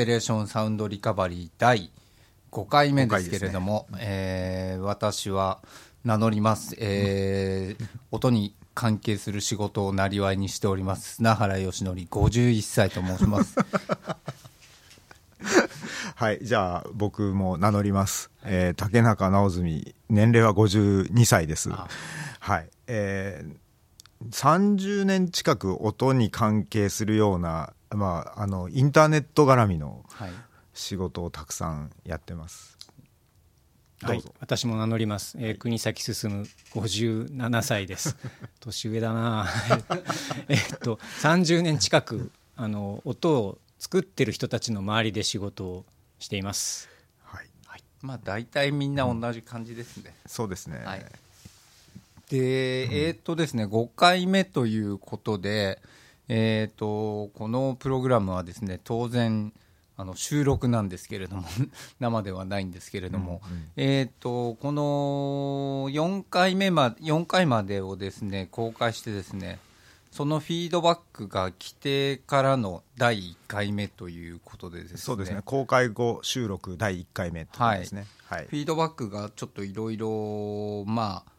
ペレーションサウンドリカバリー第5回目ですけれども、ねえー、私は名乗ります、えー、音に関係する仕事をなりわいにしております。砂原義則51歳と申します。はいじゃあ僕も名乗ります、えー、竹中直澄年齢は52歳です。はいえー、30年近く音に関係するような、まあ、あのインターネット絡みの仕事をたくさんやってます、はい、私も名乗ります、えー、国崎進57歳です。年上だな。えっと30年近くあの音を作ってる人たちの周りで仕事をしています。はい、はい、まあ大体みんな同じ感じですね、うん、そうですね、はい、で、えー、っとですね5回目ということでえー、っとこのプログラムはですね当然あの収録なんですけれども 生ではないんですけれども、うんうん、えーと、この4回目ま4回までをですね公開してですねそのフィードバックが来てからの第1回目ということでですね。そうですね。公開後収録第1回目というですね、はい、はい、フィードバックがちょっといろいろまあ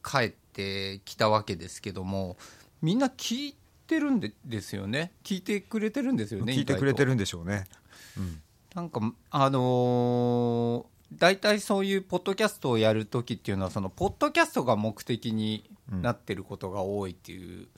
返ってきたわけですけどもみんな聞いてるんでですよね。聞いてくれてるんですよね聞いてくれてるんでしょうね。なんかあのー、大体そういうポッドキャストをやるときっていうのはそのポッドキャストが目的になってることが多いっていう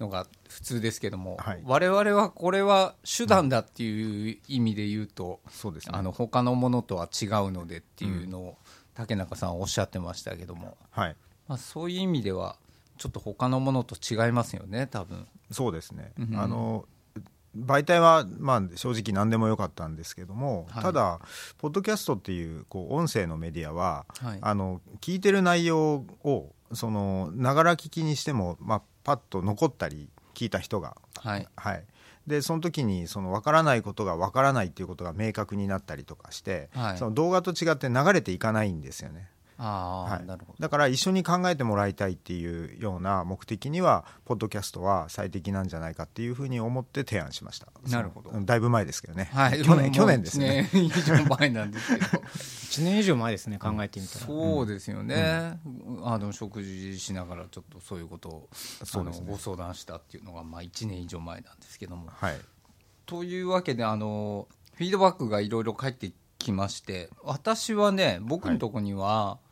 のが普通ですけども、はい、我々はこれは手段だっていう意味で言うと、うん、そうですね、あの他のものとは違うのでっていうのを竹中さんはおっしゃってましたけども、はい。まあ、そういう意味ではちょっと他のものと違いますよね多分。そうですね、うん、あの媒体はまあ正直何でもよかったんですけども、はい、ただ、ポッドキャストっていうこう音声のメディアは、はい、あの聞いてる内容をながら聞きにしても、まあ、パッと残ったり聞いた人が、はい、はい、でその時にその分からないことが分からないっていうことが明確になったりとかして、はい、その動画と違って流れていかないんですよね。はい、だから一緒に考えてもらいたいっていうような目的にはポッドキャストは最適なんじゃないかっていうふうに思って提案しました。なるほど。だいぶ前ですけどね、はい、去年去年ですね。以上前なんですけど。1年以上前ですね考えてみたら、そうですよね、うん、あの食事しながらちょっとそういうことをそうです、ね、ご相談したっていうのがまあ1年以上前なんですけども、はい、というわけであのフィードバックがいろいろ返ってきまして私はね僕のとこには、はい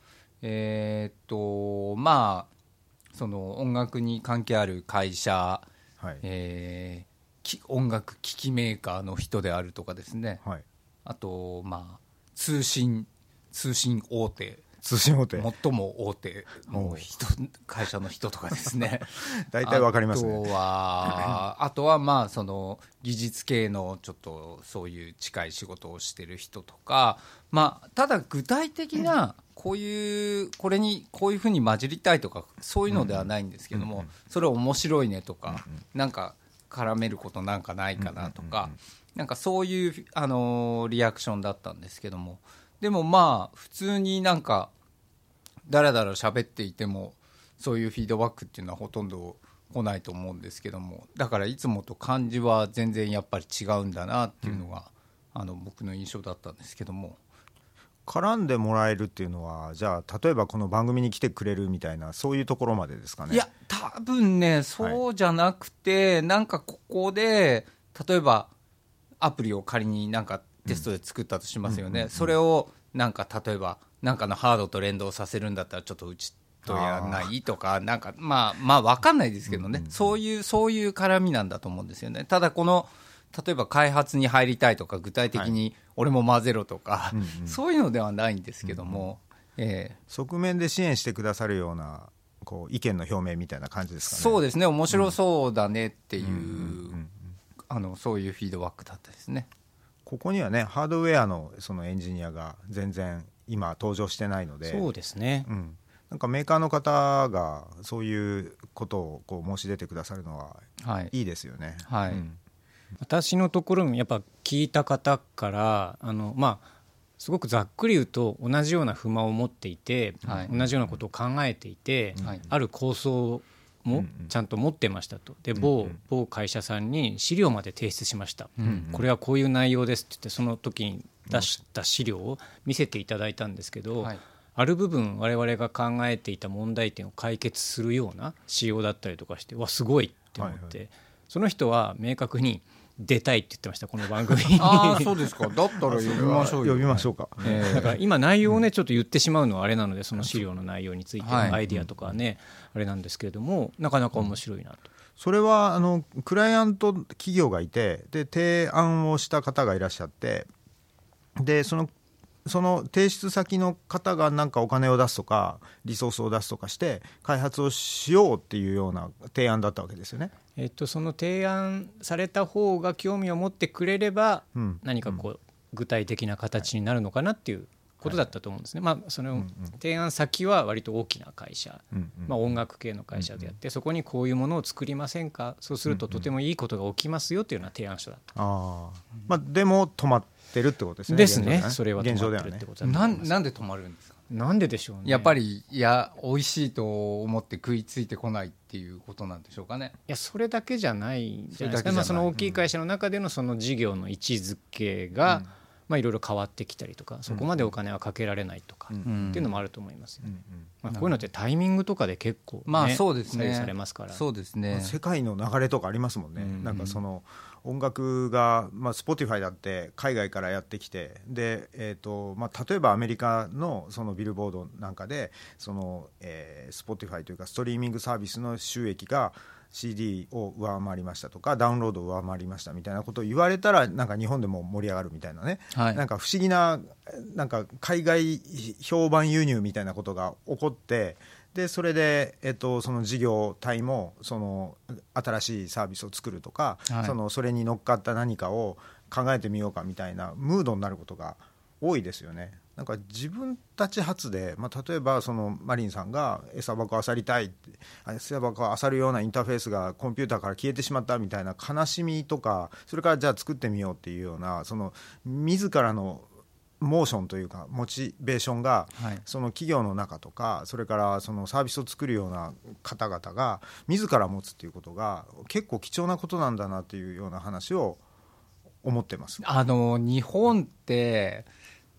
えー、っとまあその音楽に関係ある会社、はい。えー、音楽機器メーカーの人であるとかですね、はい、あとまあ通信通信大手。通信大手。最も大手の人会社の人とかですね。大体わかりますね。あとはあとはまあその技術系のちょっとそういう近い仕事をしてる人とかまあただ具体的なこういうこれにこういうふうに混じりたいとかそういうのではないんですけどもそれ面白いねとかなんか絡めることなんかないかなとかなんかそういうあのリアクションだったんですけども。でもまあ普通になんかだらだら喋っていてもそういうフィードバックっていうのはほとんど来ないと思うんですけどもだからいつもと感じは全然やっぱり違うんだなっていうのが、あの僕の印象だったんですけども。絡んでもらえるっていうのはじゃあ例えばこの番組に来てくれるみたいなそういうところまでですかね？いや多分ねそうじゃなくて、はい、なんかここで例えばアプリを仮になんかテストで作ったとしますよね、それをなんか例えばなんかのハードと連動させるんだったらちょっとうちとやらないとかなんかまあまあ分かんないですけどね、そういうそういう絡みなんだと思うんですよね。ただこの例えば開発に入りたいとか具体的に俺も混ぜろとか、はい、そういうのではないんですけども、うんうん、えー、側面で支援してくださるようなこう意見の表明みたいな感じですかね。そうですね。面白そうだねっていう,、あのそういうフィードバックだったですね。ここにはねハードウェアのそのエンジニアが全然今登場してないので。そうですね、うん、なんかメーカーの方がそういうことをこう申し出てくださるのはい。いですよね。はい、うん私のところもやっぱ聞いた方からあのまあすごくざっくり言うと同じような不満を持っていて、はい、同じようなことを考えていて、はい、ある構想もちゃんと持ってましたと。で某某会社さんに資料まで提出しました、これはこういう内容ですって言ってその時に出した資料を見せていただいたんですけど、はい、ある部分我々が考えていた問題点を解決するような仕様だったりとかしてわすごいって思って、はいはい、その人は明確に出たいって言ってましたこの番組。に ああそうですか。だったら読みましょう読みましょうか、えー、だから今内容をねちょっと言ってしまうのはあれなのでその資料の内容についてのアイディアとかね、あれなんですけれどもなかなか面白いなと。それはあのクライアント企業がいてで提案をした方がいらっしゃってでそのその提出先の方がなんかお金を出すとかリソースを出すとかして開発をしようっていうような提案だったわけですよね。えっと、その提案された方が興味を持ってくれれば、何かこう、具体的な形になるのかなっていうことだったと思うんですね。まあ、その提案先は割と大きな会社、まあ、音楽系の会社であって、そこにこういうものを作りませんか？そうするととてもいいことが起きますよというような提案書だった。あまあ、でも止まってるってことですね。ですね。それは現状ではね。なんなんで止まるんですか？なんででしょうね。やっぱりいや美味しいと思って食いついてこないっていうことなんでしょうかね。いやそれだけじゃないじゃないですか。まあその大きい会社の中でのその事業の位置づけが、うん、まあいろいろ変わってきたりとか、そこまでお金はかけられないとか、うん、っていうのもあると思いますよ、ね。まあこういうのってタイミングとかで結構、ね、まあそうですね。されますから。そうですね。世界の流れとかありますもんね。なんかその。音楽が、まあ、Spotify だって海外からやってきてで、えーとまあ、例えばアメリカのそのビルボードなんかでその、えー、Spotify というかストリーミングサービスの収益が CD を上回りましたとかダウンロードを上回りましたみたいなことを言われたらなんか日本でも盛り上がるみたいなね、はい、なんか不思議ななんか海外評判輸入みたいなことが起こってでそれで、えっと、その事業体もその新しいサービスを作るとか、はい、そのそれに乗っかった何かを考えてみようかみたいなムードになることが多いですよね。なんか自分たち発で、まあ、例えばそのマリンさんが餌箱を漁りたい餌箱を漁るようなインターフェースがコンピューターから消えてしまったみたいな悲しみとかそれからじゃあ作ってみようっていうようなその自らのモーションというかモチベーションが、その企業の中とかそれからそのサービスを作るような方々が自ら持つっていうことが結構貴重なことなんだなっていうような話を思ってます。あの日本って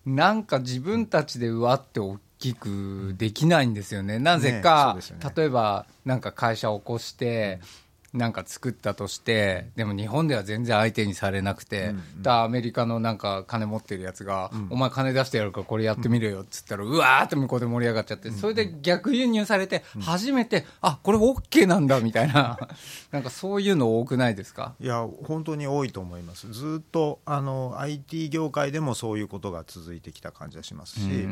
なんか自分たちでうわって大きくできないんですよね。なぜか、ねね、例えばなんか会社を起こして、うんなんか作ったとして、でも日本では全然相手にされなくて、うんうん、アメリカのなんか金持ってるやつが、うん、お前金出してやるからこれやってみるよっつったら、うん、うわーって向こうで盛り上がっちゃって、それで逆輸入されて、初めて、うん、あこれ OK なんだみたいな、なんかそういうの多くないですか？いや、本当に多いと思います。ずっとあの IT 業界でもそういうことが続いてきた感じがしますし、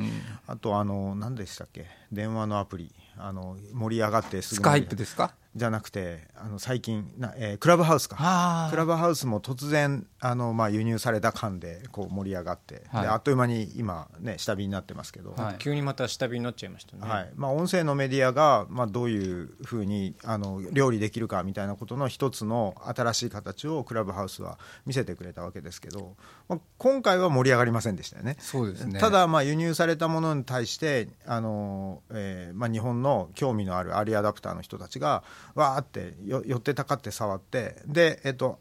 あとあの、何でしたっけ、電話のアプリ。あの盛り上がってすぐスカイプですか？じゃなくてあの最近な、えー、クラブハウスか。クラブハウスも突然あの、まあ、輸入された間でこう盛り上がって、はい、であっという間に今、ね、下火になってますけど、はい、急にまた下火になっちゃいましたね、はい。まあ、音声のメディアが、まあ、どういうふうにあの料理できるかみたいなことの一つの新しい形をクラブハウスは見せてくれたわけですけど、まあ、今回は盛り上がりませんでしたよね。そうですね。ただ、まあ、輸入されたものに対してあの、えーまあ、日本の興味のあるアーリーアダプターの人たちがわーって寄ってたかって触ってで、えっと、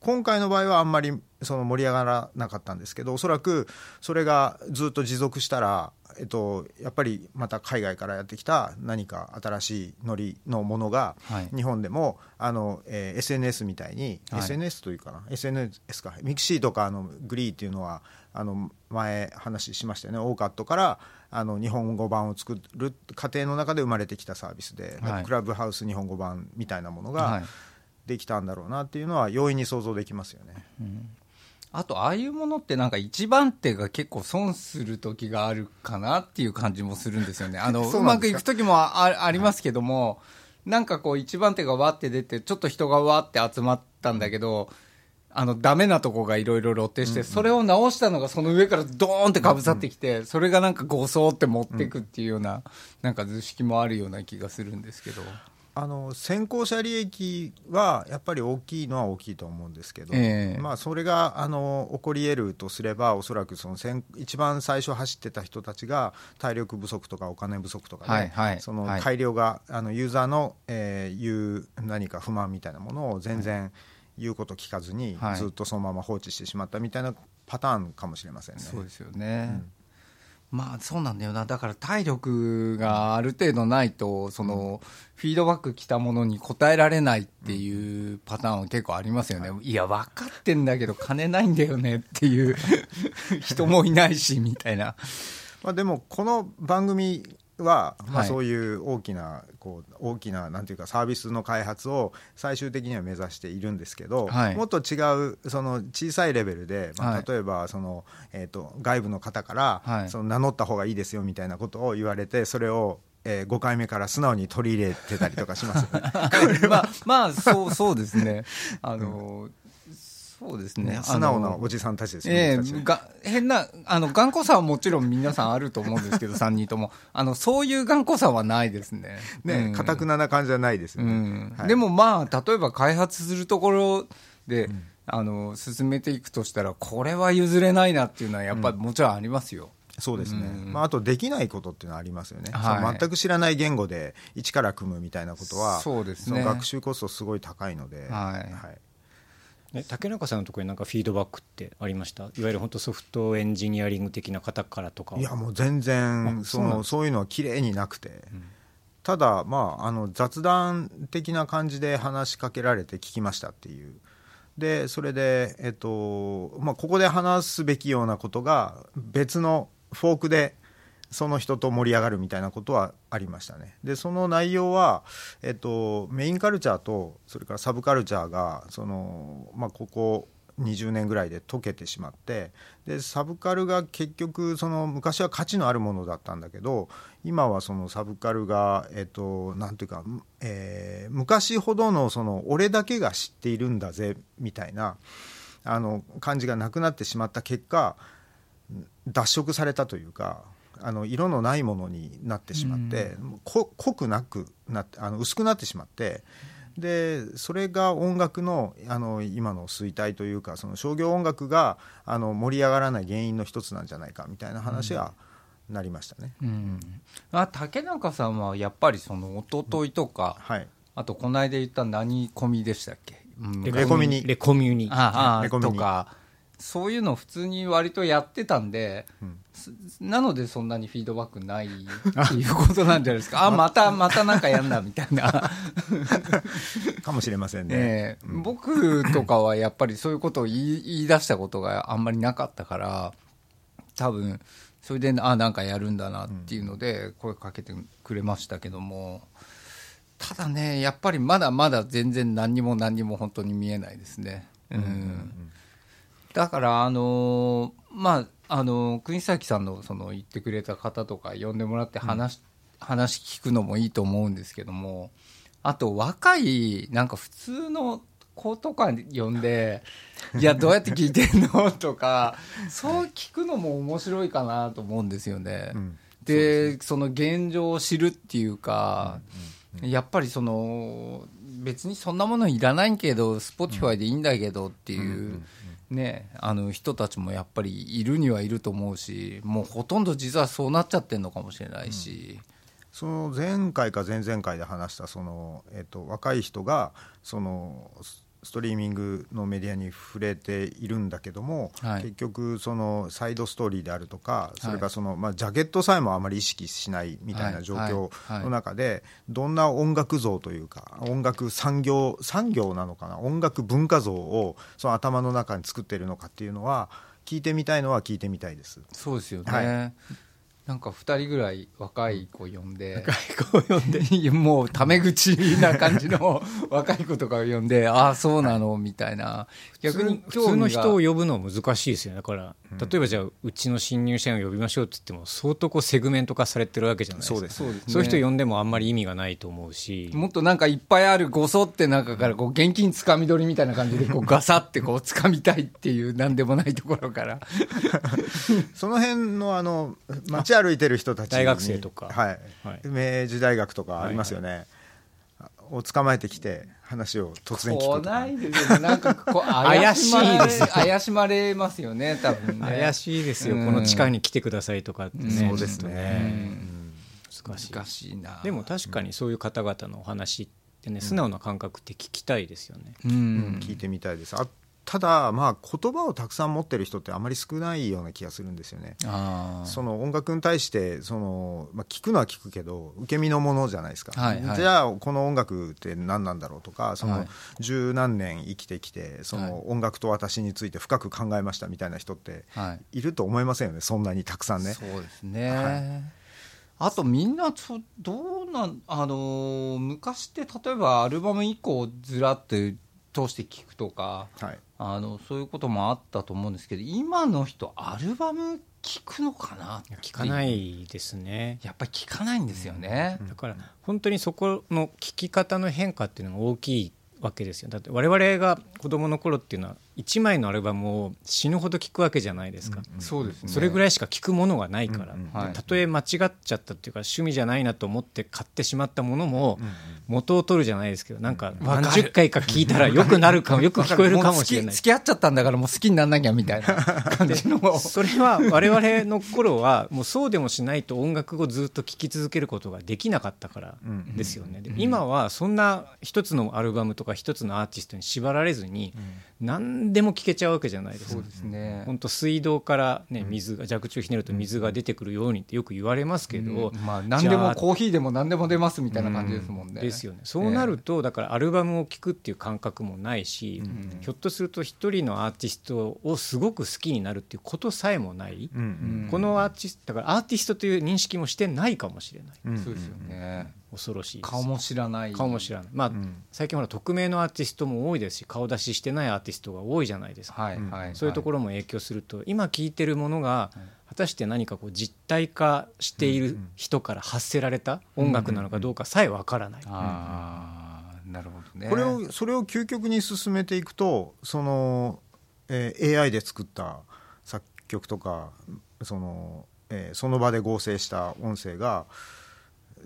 今回の場合はあんまりその盛り上がらなかったんですけどおそらくそれがずっと持続したら、えっと、やっぱりまた海外からやってきた何か新しいノリのものが、日本でもあの、えー、SNS みたいに、はい、SNS というかな SNS か mixi とかあの GREE っていうのはあの前話しましたよね。オーカットからあの日本語版を作る過程の中で生まれてきたサービスで、はい、クラブハウス日本語版みたいなものができたんだろうなっていうのは容易に想像できますよね。うん。あと、ああいうものってなんか一番手が結構損する時があるかなっていう感じもするんですよね。あの、うまくいく時もあありますけども、なんかこう一番手がわって出て、ちょっと人がわって集まったんだけど、あの、ダメなとこがいろいろ露呈して、それを直したのがその上からドーンってかぶさってきて、それがなんか誤送って持っていくっていうような、なんか図式もあるような気がするんですけど。あの先行者利益はやっぱり大きいのは大きいと思うんですけど、えー、まあ、それがあの起こり得るとすればおそらくその先一番最初走ってた人たちが体力不足とかお金不足とかで、はいはい、その改良が、あのユーザーの、えー、言う何か不満みたいなものを全然言うこと聞かずに、ずっとそのまま放置してしまったみたいなパターンかもしれませんね。そうですよね、うん。まあそうなんだよな。だから体力がある程度ないとそのフィードバック来たものに応えられないっていうパターンは結構ありますよね、いや分かってんだけど金ないんだよねっていう人もいないしみたいな。まあでもこの番組は、まあ、そういう大きなこう大きななんていうかサービスの開発を最終的には目指しているんですけど、はい、もっと違うその小さいレベルで、まあ、例えばその、えーと、外部の方から、はい、その名乗った方がいいですよみたいなことを言われてそれをえー、5回目から素直に取り入れてたりとかしますよね。まあ、まあ、そうそうですね。あの、そうですね。素直なおじさんたちですね。えー、が変な、あの、頑固さはもちろん皆さんあると思うんですけど、3人とも。あの、そういう頑固さはないですね。ね、か、た、くなな感じはないですよね。うん。はい、でもまあ、例えば開発するところで、うん、あの、進めていくとしたら、これは譲れないなっていうのは、やっぱりもちろんありますよ。そうですね、うん、まあ、あとできないことっていうのはありますよね、はい、全く知らない言語で一から組むみたいなことは、そうですね、学習コストすごい高いので、はい、はいえ竹中さんのところになんかフィードバックってありました？いわゆる本当ソフトエンジニアリング的な方からとか。いやもう全然そのそういうのはきれいになくて、うん、ただまああの雑談的な感じで話しかけられて聞きましたっていう。でそれでえっとまあここで話すべきようなことが別のフォークでその人と盛り上がるみたいなことはありましたね。でその内容は、えっと、メインカルチャーとそれからサブカルチャーがその、まあ、ここ20年ぐらいで溶けてしまってでサブカルが結局その昔は価値のあるものだったんだけど今はそのサブカルが、えっと、なんていうか、えー、昔ほどのその俺だけが知っているんだぜみたいなあの感じがなくなってしまった結果脱色されたというかあの色のないものになってしまって、うん、濃くなくなってあの薄くなってしまってでそれが音楽のあの今の衰退というかその商業音楽があの盛り上がらない原因の一つなんじゃないかみたいな話はなりましたね、うん、あ竹中さんはやっぱりその一昨日とか、うん、はい、あとこの間言った何コミでしたっけ、レコミニ。レコミュニ。ああとかそういうの普通に割とやってたんで、うん、なのでそんなにフィードバックないっていうことなんじゃないですか。あまたまたなんかやんなみたいな。かもしれませんね、ねうん、僕とかはやっぱりそういうことを言い言い出したことがあんまりなかったから多分それであなんかやるんだなっていうので声かけてくれましたけどもただねやっぱりまだまだ全然何にも何にも本当に見えないですね。うん、うんだからあのまああの国崎さんのその言ってくれた方とか呼んでもらって話,、話聞くのもいいと思うんですけどもあと若いなんか普通の子とか呼んで「いやどうやって聞いてんの?」とかそう聞くのも面白いかなと思うんですよね。うん、でその現状を知るっていうか、やっぱりその別にそんなものいらないけど Spotify でいいんだけどっていう。ね、あの人たちもやっぱりいるにはいると思うしもうほとんど実はそうなっちゃってるのかもしれないし、うん、その前回か前々回で話したその、えっと、若い人がそのストリーミングのメディアに触れているんだけども、はい、結局そのサイドストーリーであるとかそれからその、まあ、ジャケットさえもあまり意識しないみたいな状況の中でどんな音楽像というか音楽産業産業なのかな音楽文化像をその頭の中に作っているのかっていうのは聞いてみたいのは聞いてみたいです。そうですよね、はいなんか2人ぐらい若い子呼んで若い子呼んで？もうタメ口な感じの若い子とか呼んで ああそうなの？みたいな。逆に普通の人を呼ぶの難しいですよねだから、例えばじゃあうちの新入社員を呼びましょうって言っても相当こうセグメント化されてるわけじゃないですか。そうです。そうです、ね、そういう人呼んでもあんまり意味がないと思うし。もっとなんかいっぱいあるごそって中からこう現金つかみ取りみたいな感じでこうガサってこうつかみたいっていうなんでもないところから。その辺のあの街歩いてる人たち大学生とか、はい、はい、明治大学とかありますよね、はいはい、を捕まえてきて話を突然聞くといですよね。なんかこう怪しいです怪しまれますよね多分ね。怪しいですよ、この地下に来てくださいとかってね、そうですね、難しい難しいな。でも確かにそういう方々のお話ってね、素直な感覚って聞きたいですよね、うん、聞いてみたいです。あただ、まあ、言葉をたくさん持ってる人ってあまり少ないような気がするんですよね。その音楽に対してその、まあ、聞くのは聞くけど受け身のものじゃないですか、はいはい、じゃあこの音楽って何なんだろうとかその十何年生きてきてその音楽と私について深く考えましたみたいな人ってい。ると思いませんよねそんなにたくさんね。そうですね、はい。あとみんなどうなんあの昔って例えばアルバム1個ずらって通して聴くとか、はい、あのそういうこともあったと思うんですけど今の人アルバム聞くのかな？聞かないですね。やっぱり聞かないんですよね、うん、だから本当にそこの聞き方の変化っていうのが大きいわけですよ。だって我々が子どもの頃っていうのは1枚のアルバムを死ぬほど聴くわけじゃないですか、うん、そうですね。それぐらいしか聴くものがないから、うんうん、たとえ間違っちゃったっていうか趣味じゃないなと思って買ってしまったものも元を取るじゃないですけどなんか何十回か聞いたらよくなるかもよく聞こえるかもしれない。付き合っちゃったんだからもう好きにならなきゃみたいな。感じの。それは我々の頃はもうそうでもしないと音楽をずっと聴き続けることができなかったからですよね、今はそんな一つのアルバムとか一つのアーティストに縛られずに何でも聴けちゃうわけじゃないですか。そうですね。本当水道からね水が蛇口をひねると水が出てくるようにってよく言われますけど、まあ何でもコーヒーでも何でも出ますみたいな感じですもんね。ですよね。そうなるとだからアルバムを聴くっていう感覚もないし、ひょっとすると一人のアーティストをすごく好きになるっていうことさえもない。このアーティストだからアーティストという認識もしてないかもしれない。そうですよね。恐ろしい顔も知らない。顔も知らない。まあ、うん、最近ほら匿名のアーティストも多いですし顔出ししてないアーティストが多いじゃないですか、はいはい、そういうところも影響すると今聞いてるものが果たして何かこう実体化している人から発せられた音楽なのかどうかさえわからない、あなるほどね。これをそれを究極に進めていくとその、えー、AI で作った作曲とかその,、えー、その場で合成した音声が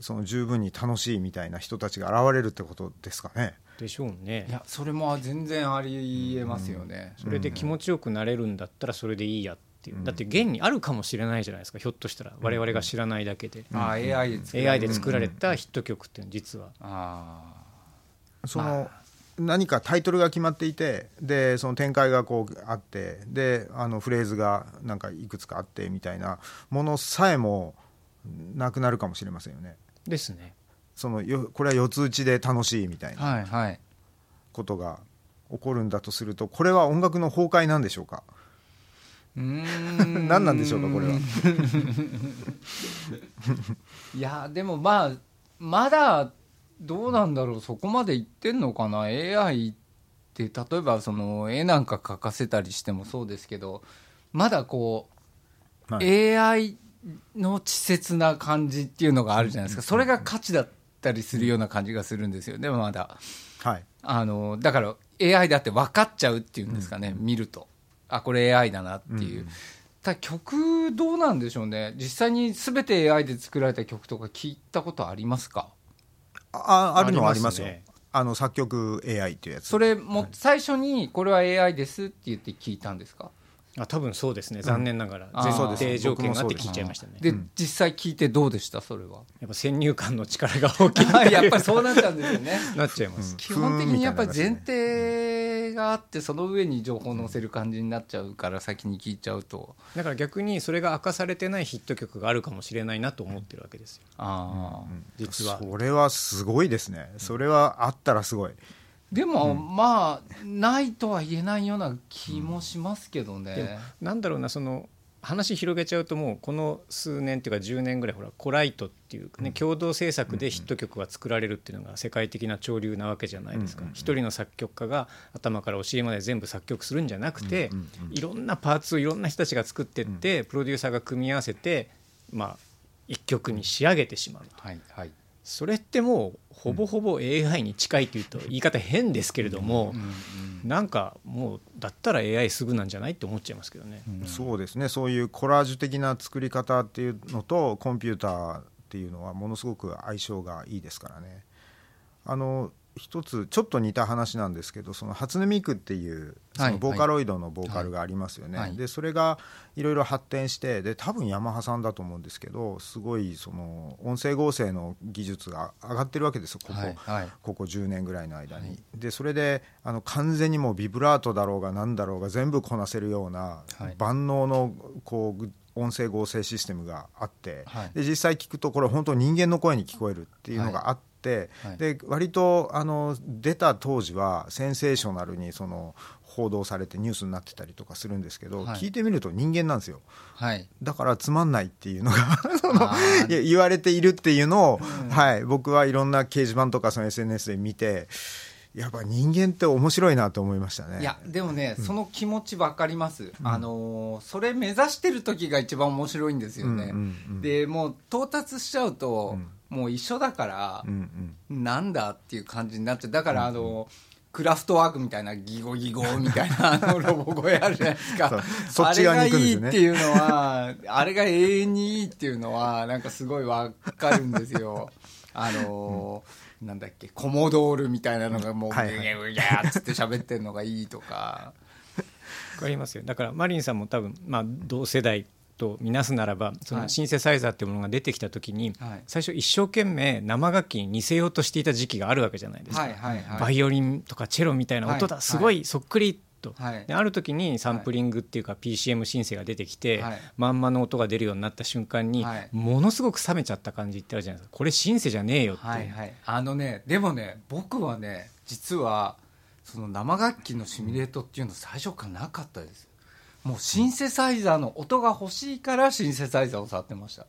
その十分に楽しいみたいな人たちが現れるってことですかね。でしょうね。いやそれも全然ありえますよね、うん、それで気持ちよくなれるんだったらそれでいいやっていう、うん、だって現にあるかもしれないじゃないですかひょっとしたら。我々が知らないだけで、うん、AI で AI で作られたヒット曲っていうのは。実は。あその、まあ。何かタイトルが決まっていてでその展開がこうあってであのフレーズがなんかいくつかあってみたいなものさえもなくなるかもしれませんよね。ですね。そのよこれは四つ打ちで楽しいみたいな。ことが起こるんだとするとこれは音楽の崩壊なんでしょうか？うん。何なんでしょうかこれは？いやでもまあまだどうなんだろう。そこまでいってんのかな？AI って例えばその絵なんか描かせたりしてもそうですけどまだこう、はい、AI の稚拙な感じっていうのがあるじゃないですか、それが価値だったりするような感じがするんですよ。ね、まだ。はい、あのだから AI だって分かっちゃうっていうんですかね、見ると、あこれ AI だなっていう。ただ曲どうなんでしょうね。実際に全て AI で作られた曲とか聞いたことありますか？ああるのはありますよ。あの作曲 AI っていうやつ。それも最初にこれは AI ですって言って聞いたんですか？あ多分そうですね。残念ながら。前提条件があって聞いちゃいましたね。で実際聞いてどうでした？それは。やっぱ先入観の力が大きい。やっぱりそうなっちゃうんですよね。なっちゃいます、基本的にやっぱり前提があってその上に情報を載せる感じになっちゃうから先に聞いちゃうと。だから逆にそれが明かされてないヒット曲があるかもしれないなと思ってるわけですよ。ああ、実は。それはすごいですね。それはあったらすごいでも、うん、まあないとは言えないような気もしますけどね。うん、なんだろうなその話広げちゃうともうこの数年っていうか10年ぐらいほらコライトっていうね、共同制作でヒット曲が作られるっていうのが世界的な潮流なわけじゃないですか。一人の作曲家が頭から教えまで全部作曲するんじゃなくて、いろんなパーツをいろんな人たちが作ってって、プロデューサーが組み合わせてまあ一曲に仕上げてしまう。はいはいそれってもうほぼほぼ AI に近いというと言い方変ですけれども、なんかもうだったら AI すぐなんじゃないって思っちゃいますけどね、うん、そうですね。そういうコラージュ的な作り方っていうのとコンピューターっていうのはものすごく相性がいいですからね。あの一つちょっと似た話なんですけどその初音ミクっていうそのボーカロイドのボーカルがありますよね、はい。はい、でそれがいろいろ発展してで多分ヤマハさんだと思うんですけどすごいその音声合成の技術が上がってるわけですよここ。はい、ここ10年ぐらいの間に。でそれであの完全にもうビブラートだろうが何だろうが全部こなせるような万能のこう音声合成システムがあって、で実際聞くとこれ本当人間の声に聞こえるっていうのがあって。、はい、で割とあの出た当時はセンセーショナルにその報道されてニュースになってたりとかするんですけど、はい、聞いてみると人間なんですよ、はい、だからつまんないっていうのが その言われているっていうのを、うん、はい、僕はいろんな掲示板とかその SNS で見てやっぱ人間って面白いなと思いましたね。いやでもね、うん、その気持ち分かります、うん、あのそれ目指してる時が一番面白いんですよね、うんうんうん、でもう到達しちゃうと、もう一緒だから、うんうん、なんだっていう感じになってだからあの、うん。うんクラフトワークみたいなギゴギゴみたいな あのロボ声あるじゃないですか。そっち側に行くんですね。あれがいいっていうのはあれが永遠にいいっていうのはなんかすごいわかるんですよ。あのー、なんだっけコモドールみたいなのがもうギャギャギャっつって喋ってるのがいいとか。わかりますよ。だからマリンさんも多分まあ同世代とみなすならばそのシンセサイザーっていうものが出てきた時に、はい、最初一生懸命生楽器に似せようとしていた時期があるわけじゃないですか、はいはいはい、バイオリンとかチェロみたいな音だ、はい、すごいそっくりと、はい、である時にサンプリングっていうか PCM シンセが出てきて、はい、まんまの音が出るようになった瞬間に、はい、ものすごく冷めちゃった感じってあるじゃないですか。これシンセじゃねえよって、はいはい、あのねでもね僕はね実はその生楽器のシミュレートっていうの最初からなかったですもうシンセサイザーの音が欲しいからシンセサイザーを触ってました。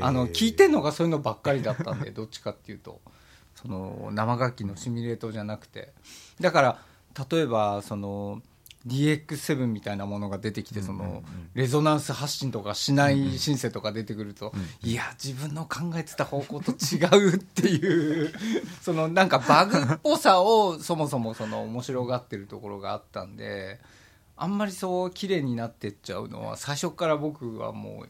あの聞いてんのがそういうのばっかりだったんで どっちかっていうと。その生楽器のシミュレートじゃなくて。だから例えばその DX7 みたいなものが出てきてそのレゾナンス発信とかしないシンセとか出てくるといや自分の考えてた方向と違うっていう そのなんかバグっぽさをそもそもその面白がってるところがあったんであんまりそう綺麗になってっちゃうのは最初から僕はもう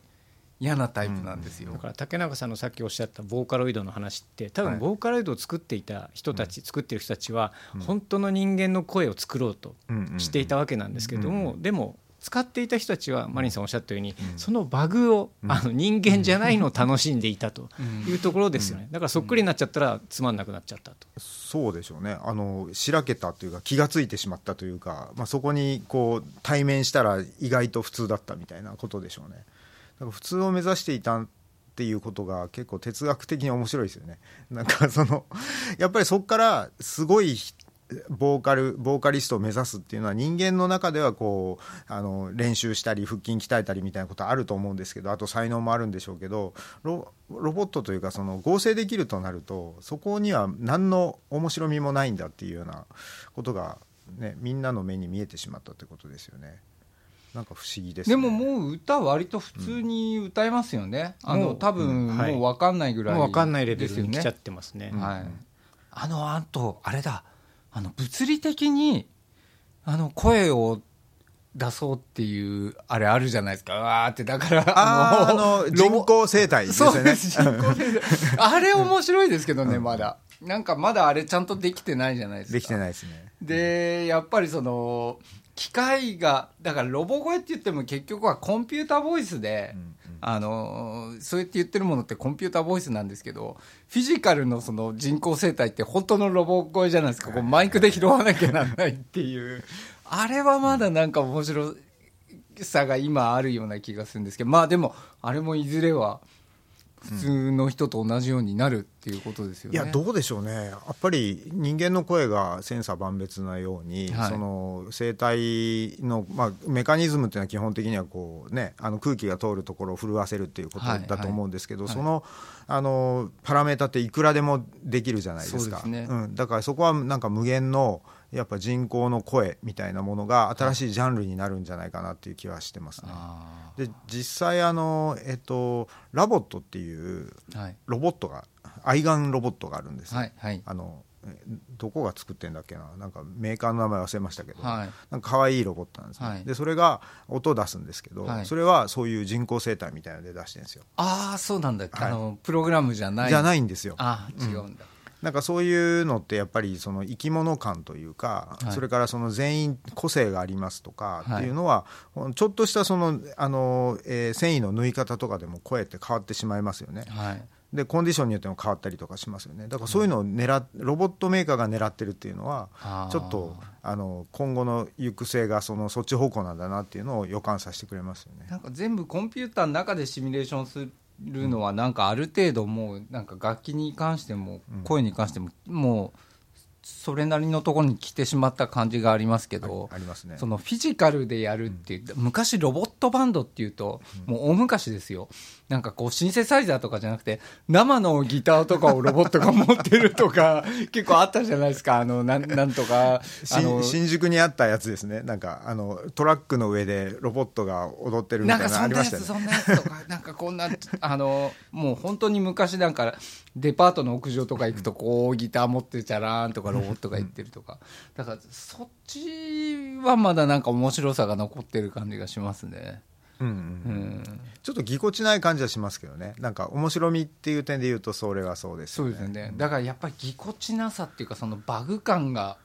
嫌なタイプなんですよ、だから竹中さんのさっきおっしゃったボーカロイドの話って多分ボーカロイドを作っていた人たち、はい、作ってる人たちは本当の人間の声を作ろうとしていたわけなんですけども、でも使っていた人たちはマリンさんおっしゃったように、そのバグを、あの人間じゃないのを楽しんでいたというところですよね。だからそっくりになっちゃったらつまんなくなっちゃったと、そうでしょうね。あのしらけたというか気が付いてしまったというか、まあ、そこにこう対面したら意外と普通だったみたいなことでしょうね。だから普通を目指していたっていうことが結構哲学的に面白いですよね。なんかそのやっぱりそこからすごいボーカルボーカリストを目指すっていうのは人間の中ではこうあの練習したり腹筋鍛えたりみたいなことあると思うんですけどあと才能もあるんでしょうけどロボットというかその合成できるとなるとそこには何の面白みもないんだっていうようなことが、ね、みんなの目に見えてしまったってことですよね。なんか不思議です、ね、でももう歌割と普通に歌えますよね、うん、あの多分もう分かんないぐらい、もう分かんないレベルに来ちゃってますね、はい、あのあとあれだあの物理的にあの声を出そうっていうあれあるじゃないですか。わーってだからあの人工生態ですよね。人工生態。あれ面白いですけどね、まだ。なんかまだあれちゃんとできてないじゃないですか。できてないですね。でやっぱりその機械がだからロボ声って言っても結局はコンピューターボイスで、うんあのそうやって言ってるものってコンピューターボイスなんですけどフィジカルのその人工生態って本当のロボ声じゃないですか。こうマイクで拾わなきゃならないっていう。あれはまだなんか面白さが今あるような気がするんですけど。まあでもあれもいずれは普通の人と同じようになるっていうことですよね。いやどうでしょうね。やっぱり人間の声が千差万別なように、はい、その生態の、まあ、メカニズムっていうのは基本的にはこう、ね、あの空気が通るところを震わせるっていうことだと思うんですけど、はい。はい、そのあのパラメータっていくらでもできるじゃないですか。うすね、うん、だからそこはなんか無限のやっぱ人工の声みたいなものが新しいジャンルになるんじゃないかなっていう気はしてますね。で実際あの、えっと、 LOVOT っていうロボットが、愛玩ロボットがあるんです、はいはい、あのどこが作ってんだっけな？なんかメーカーの名前忘れましたけど、はい、なんか可愛いロボットなんですね、はい、でそれが音を出すんですけど、はい、それはそういう人工声帯みたいなので出してるんですよ。ああそうなんだ、はい、あのプログラムじゃない。じゃないんですよ。あ違うんだ、うんなんかそういうのってやっぱりその生き物感というか、はい、それからその全員個性がありますとかっていうのは、はい、ちょっとしたそのあの、えー、繊維の縫い方とかでも声って変わってしまいますよね。はい。でコンディションによっても変わったりとかしますよね。だからそういうのを狙ロボットメーカーが狙ってるっていうのはちょっとあの今後の行く末がそのそっち方向なんだなっていうのを予感させてくれますよね。なんか全部コンピューターの中でシミュレーションするのはなんかある程度もうなんか楽器に関しても声に関してももうそれなりのところに来てしまった感じがありますけど、ありますね、そのフィジカルでやるっていう、昔ロボットバンドっていうと、もう大昔ですよ。なんかこうシンセサイザーとかじゃなくて、生のギターとかをロボットが持ってるとか、結構あったじゃないですか。あの、なんなんとか。新宿にあったやつですね。なんか、あの、トラックの上でロボットが踊ってるみたいなのありましたね。そんなやつとか、なんかこんな、あの、もう本当に昔なんか、デパートの屋上とか行くと、こうギター持ってチャラーンとかロボットが行ってるとか。だから、そっちはまだなんか面白さが残ってる感じがしますね。うんうん、ちょっとぎこちない感じはしますけどね。なんか面白みっていう点で言うとそれはそうですよね。そうですね。だからやっぱりぎこちなさっていうかそのバグ感が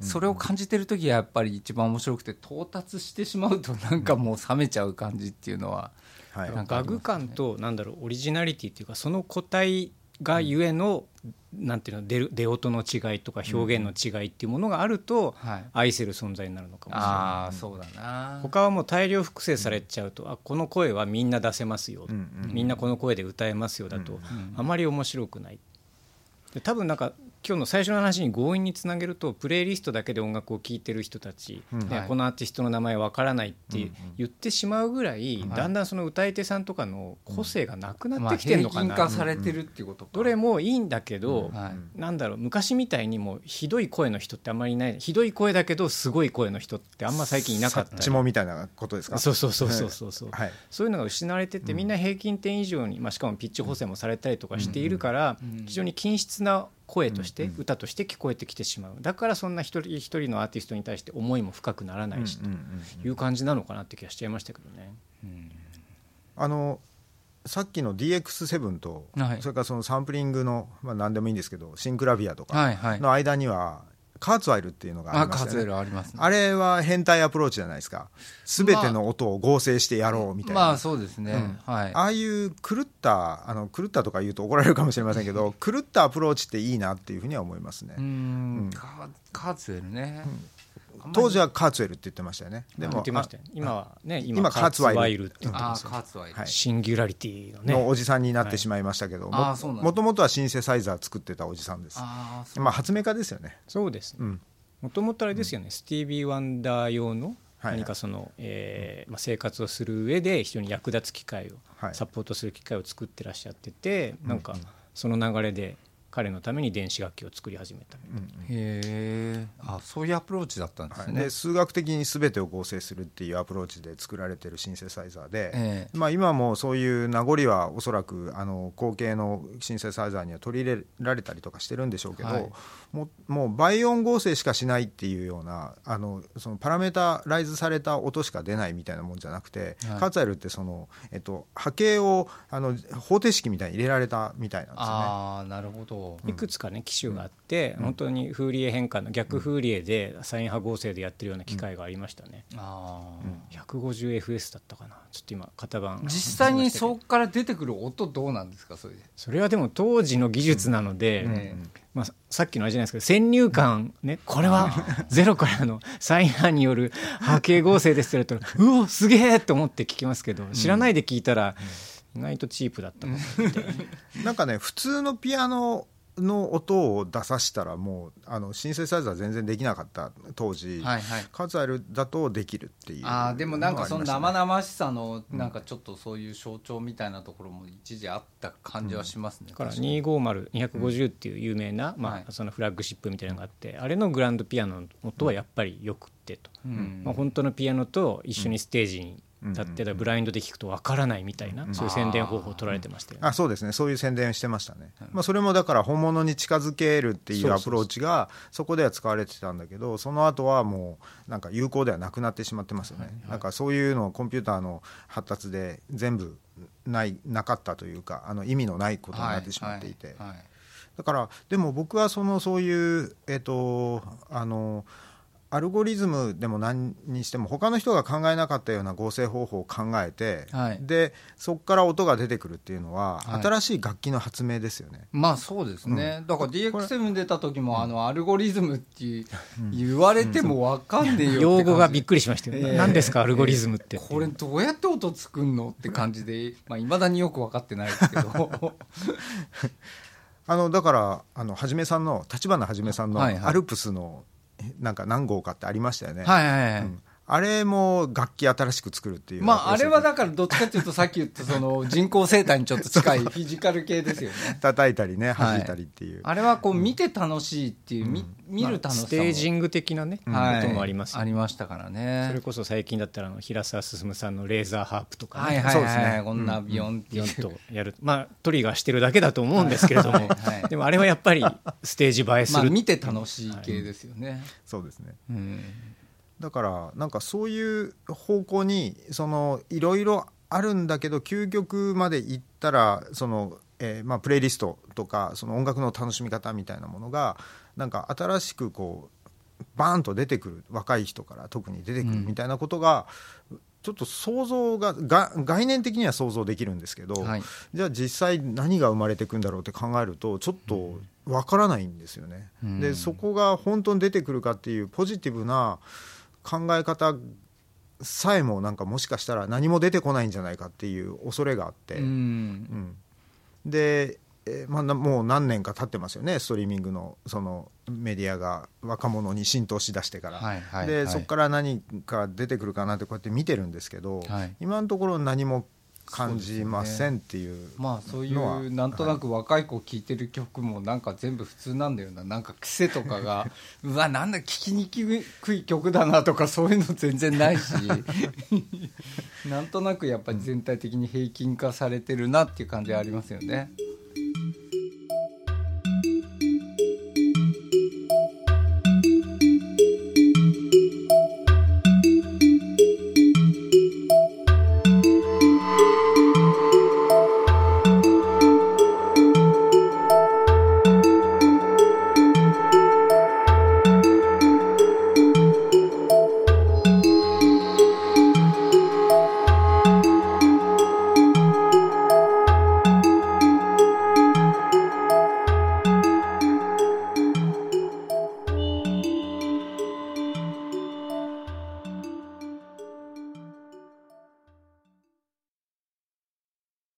それを感じてる時はやっぱり一番面白くて到達してしまうとなんかもう冷めちゃう感じっていうのは、はい、バグ感となんだろうオリジナリティっていうかその個体がゆえの、なんていうの出出音の違いとか表現の違いっていうものがあると、愛せる存在になるのかもしれない、あそうだな。他はもう大量複製されちゃうと、あこの声はみんな出せますよ、みんなこの声で歌えますよだと、あまり面白くない。で多分なんか今日の最初の話に強引につなげるとプレイリストだけで音楽を聴いてる人たち、うん。ね、このアーティストの名前わからないって言ってしまうぐらい、だんだんその歌い手さんとかの個性がなくなってきてるのかな、まあ、化されてるっていうことどれもいいんだけど、なんだろう昔みたいにもひどい声の人ってあんまりいないひどい声だけどすごい声の人ってあんま最近いなかった。りもみたいなことですか？そうそうそうそうそうそう、はい、そういうのが失われててみんな平均点以上に、まあ、しかもピッチ補正もされたりとかしているから、非常に均質な声として、歌として聞こえてきてしまう。だからそんな一人一人のアーティストに対して思いも深くならないしという感じなのかなって気がしちゃいましたけどね。あのさっきの DX7 と、はい、それからそのサンプリングの、まあ、何でもいいんですけど Synclavier とかの間には、 Kurzweil っていうのがありましたね。あります、ね、あれは変態アプローチじゃないですか。すべての音を合成してやろうみたいな。まあ、まあ、そうですね、うん、はい。ああいう狂った、あの、狂ったとか言うと怒られるかもしれませんけど、狂ったアプローチっていいなっていうふうには思いますね。うんうん、カーツワイルね。うん当時はカーツウェルって言ってましたよね。でも今はね今カーツワイル。って言ってますシンギュラリティのね。のおじさんになってしまいましたけど、もともとはシンセサイザー作ってたおじさんです。まあ発明家ですよね。そうです。もともとあれですよね、スティービー・ワンダー用の何かその、えまあ、生活をする上で非常に役立つ機会を、サポートする機会を作ってらっしゃってて、なんかその流れで彼のために電子楽器を作り始めた、うん、へえあそういうアプローチだったんですね、はい、で数学的に全てを合成するっていうアプローチで作られてるシンセサイザーで、えー、まあ、今もそういう名残はおそらくあの後継のシンセサイザーには取り入れられたりとかしてるんでしょうけど、はい、ももう倍音合成しかしないっていうようなあのそのパラメータライズされた音しか出ないみたいなもんじゃなくて、はい、カーツァイルってその、えっと、波形をあの方程式みたいに入れられたみたいなんですよね。あなるほどいくつかね機種があって、本当にフーリエ変換の逆フーリエでサイン波合成でやってるような機械がありましたね、ああ 150fs だったかな。ちょっと今型番実際にそこから出てくる音どうなんですかそれ。それはでも当時の技術なので、まあ、さっきのあれじゃないですけど先入観ねこれは？ゼロからのサイン波による波形合成ですって言われたらうおすげえと思って聞きますけど知らないで聞いたら、意外とチープだった なんかね普通のピアノの音を出させたらもうあのシンセサイザー全然できなかった当時、はいはい、数あるだとできるっていうあでもなんかその生々しさのなんかちょっとそういう象徴みたいなところも一時あった感じはしますね、うん、だから250250っていう有名な、うん、まあ、そのフラッグシップみたいなのがあって、あれのグランドピアノの音はやっぱりよくってと、うん、まあ、本当のピアノと一緒にステージにだってブラインドで聞くとわからないみたいな、そういう宣伝方法を取られてましたよね、あそうですね。そういう宣伝してましたね、まあ、それもだから本物に近づけるっていうアプローチがそこでは使われてたんだけどその後はもうなんか有効ではなくなってしまってますよね、なんかそういうのコンピューターの発達で全部ないなかったというかあの意味のないことになってしまっていて。はい。はい。はい。だからでも僕はそのそういうえっ、ー、とあのアルゴリズムでも何にしても他の人が考えなかったような合成方法を考えて、はい、でそこから音が出てくるっていうのは、はい、新しい楽器の発明ですよね。まあそうですね、うん、だから DX7 出た時も、うん、あのアルゴリズムって言われても分かんねえよ用語がびっくりしましたよ、えー、何ですかアルゴリズムって、えー、これどうやって音作んのって感じでいまあ、だによく分かってないですけど。あのだからあのはじめさんの立花はじめさんのアルプスのなんか何号かってありましたよね。はいはいはい、うんあれも楽器新しく作るっていうまああれはだからどっちかというとさっき言ったその 人工生態にちょっと近いフィジカル系ですよね。叩いたりね弾いたりっていう、あれはこう見て楽しいっていう、うん、見る楽しさ、まあ、ステージング的なね、はい、こともあります、ありましたからね。それこそ最近だったらあの平沢進さんのレーザーハープとか、ね、はいはい、はい、そうですね。こんなビヨンっていう、うん、とやる。まあトリガーしてるだけだと思うんですけれども、はい。はい、でもあれはやっぱりステージ映えする、まあ、見て楽しい系ですよね、そうですね、うんだからなんかそういう方向にそのいろいろあるんだけど究極までいったらその、えー、まあプレイリストとかその音楽の楽しみ方みたいなものがなんか新しくこうバーンと出てくる若い人から特に出てくるみたいなことが、ちょっと想像がが概念的には想像できるんですけど、はい、じゃあ実際何が生まれていくんだろうって考えるとちょっとわからないんですよね。うん、でそこが本当に出てくるかっていうポジティブな考え方さえもなんかもしかしたら何も出てこないんじゃないかっていう恐れがあって、うん、うん、で、えー、まあ、もう何年か経ってますよね。ストリーミングのそのメディアが若者に浸透しだしてから、はいはい、で、はい、そこから何か出てくるかなってこうやって見てるんですけど、はい、今のところ何も感じませんっていう、ね、まあそういうなんとなく若い子聴いてる曲もなんか全部普通なんだよな。なんか癖とかが うわなんだ聴きにくい曲だなとかそういうの全然ないし。なんとなくやっぱり全体的に平均化されてるなっていう感じはありますよね。